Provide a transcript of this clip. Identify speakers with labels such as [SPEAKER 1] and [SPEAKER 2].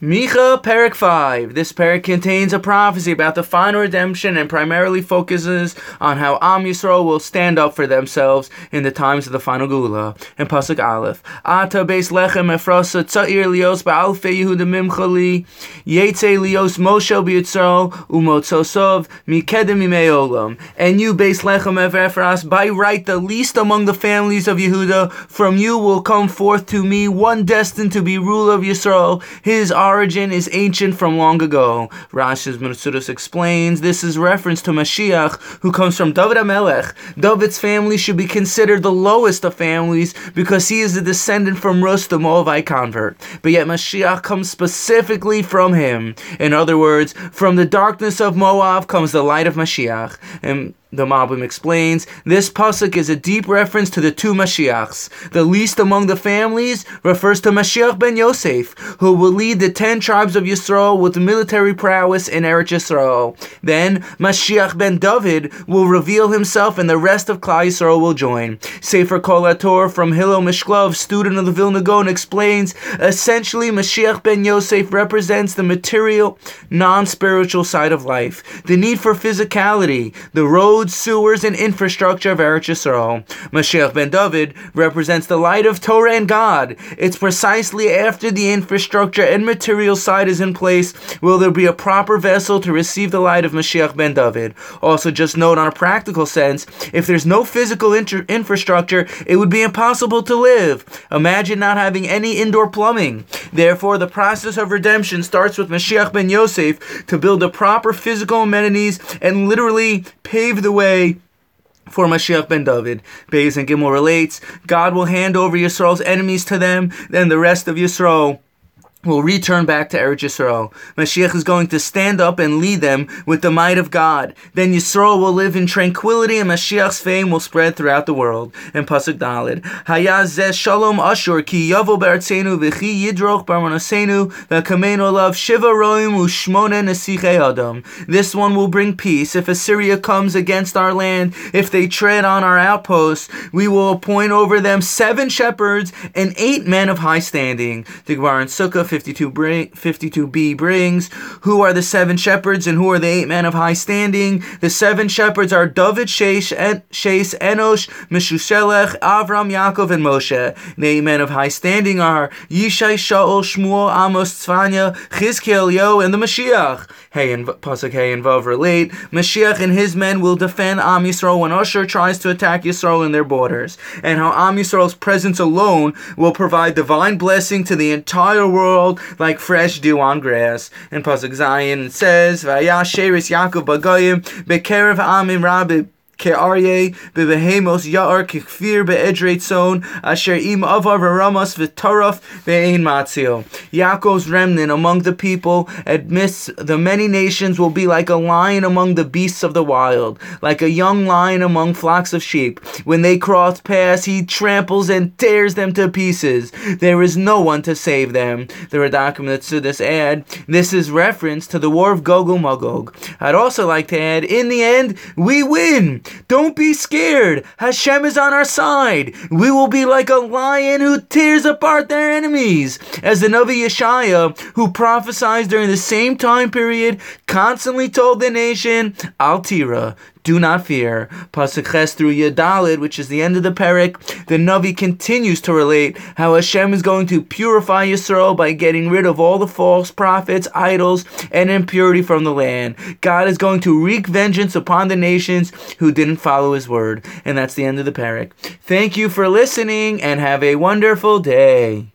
[SPEAKER 1] Micha Perik 5. This parak contains a prophecy about the final redemption and primarily focuses on how Am Yisrael will stand up for themselves in the times of the final Geula. In Pasuk Aleph. Ata beis lechem efrasa tza'ir lios ba'alfe Yehuda mimchali yetze lios Moshe b'yitzral umotzosov mikedem olam. And you beis lechem efras, by right the least among the families of Yehuda, from you will come forth to me one destined to be ruler of Yisrael. His origin is ancient from long ago. Rashi's Menasudus explains this is reference to Mashiach, who comes from David HaMelech. David's family should be considered the lowest of families because he is a descendant from Rus, the Moabite convert. But yet Mashiach comes specifically from him. In other words, from the darkness of Moab comes the light of Mashiach. And the Malbim explains, this pasuk is a deep reference to the two Mashiachs. The least among the families refers to Mashiach ben Yosef, who will lead the ten tribes of Yisrael with military prowess in Eretz Yisrael. Then Mashiach ben David will reveal himself, and the rest of Klal Yisrael will join. Sefer Kol HaTor from Hillel Mishklov, student of the Vilna Gaon, explains, essentially Mashiach ben Yosef represents the material, non-spiritual side of life, the need for physicality, the road roads, sewers, and infrastructure of Eretz Yisrael. Mashiach ben David represents the light of Torah and God. It's precisely after the infrastructure and material side is in place will there be a proper vessel to receive the light of Mashiach ben David. Also, just note on a practical sense, if there's no physical inter- infrastructure, it would be impossible to live. Imagine not having any indoor plumbing. Therefore, the process of redemption starts with Mashiach ben Yosef to build the proper physical amenities and literally pave the way for Mashiach ben David. Beis and Gimel relates, God will hand over Yisrael's enemies to them, then the rest of Yisrael will return back to Eretz Yisrael. Mashiach is going to stand up and lead them with the might of God. Then Yisrael will live in tranquility and Mashiach's fame will spread throughout the world. And Pasuk Dalid, Shalom Ashur ki yavo be'artzenu v'chi yidroch barmanasenu v'kamenu olav shiva roim u'shmone nesiche adam. This one will bring peace. If Assyria comes against our land, if they tread on our outposts, we will appoint over them seven shepherds and eight men of high standing. The Gemara in Sukkah 52 bring, 52b brings, Who are the seven shepherds and who are the eight men of high standing? The seven shepherds are David, Shaish, en, Shais, Enosh, Meshushelech, Avram, Yaakov, and Moshe. The eight men of high standing are Yishai, Shaul, Shmuel, Amos, Tzvanya, Chizkiel, Yo, and the Mashiach. Hey and Pasuk Hey and Vav relate, Mashiach and his men will defend Am Yisrael when Ashur tries to attack Yisrael in their borders, and how Am Yisrael's presence alone will provide divine blessing to the entire world like fresh dew on grass. In Pasuk Zayin says, Vayasheris Yaakov Bagayim Bekerev Amim Rabbi Ke'aryeh bebehemos ya'ar kikfir be'edreit zon asher im avar v'ramas v'taraf ve'ein matzio. Yaakov's remnant among the people amidst the many nations will be like a lion among the beasts of the wild, like a young lion among flocks of sheep. When they cross paths, he tramples and tears them to pieces. There is no one to save them. The Radakim to this add, this is reference to the war of Gog and Magog. I'd also like to add, in the end, we win. Don't be scared. Hashem is on our side. We will be like a lion who tears apart their enemies. As the Navi Yeshaya, who prophesied during the same time period, constantly told the nation, Altira, do not fear. Pasuk through Yadalid, which is the end of the parak, the Navi continues to relate how Hashem is going to purify Yisrael by getting rid of all the false prophets, idols, and impurity from the land. God is going to wreak vengeance upon the nations who didn't follow His word. And that's the end of the parak. Thank you for listening and have a wonderful day.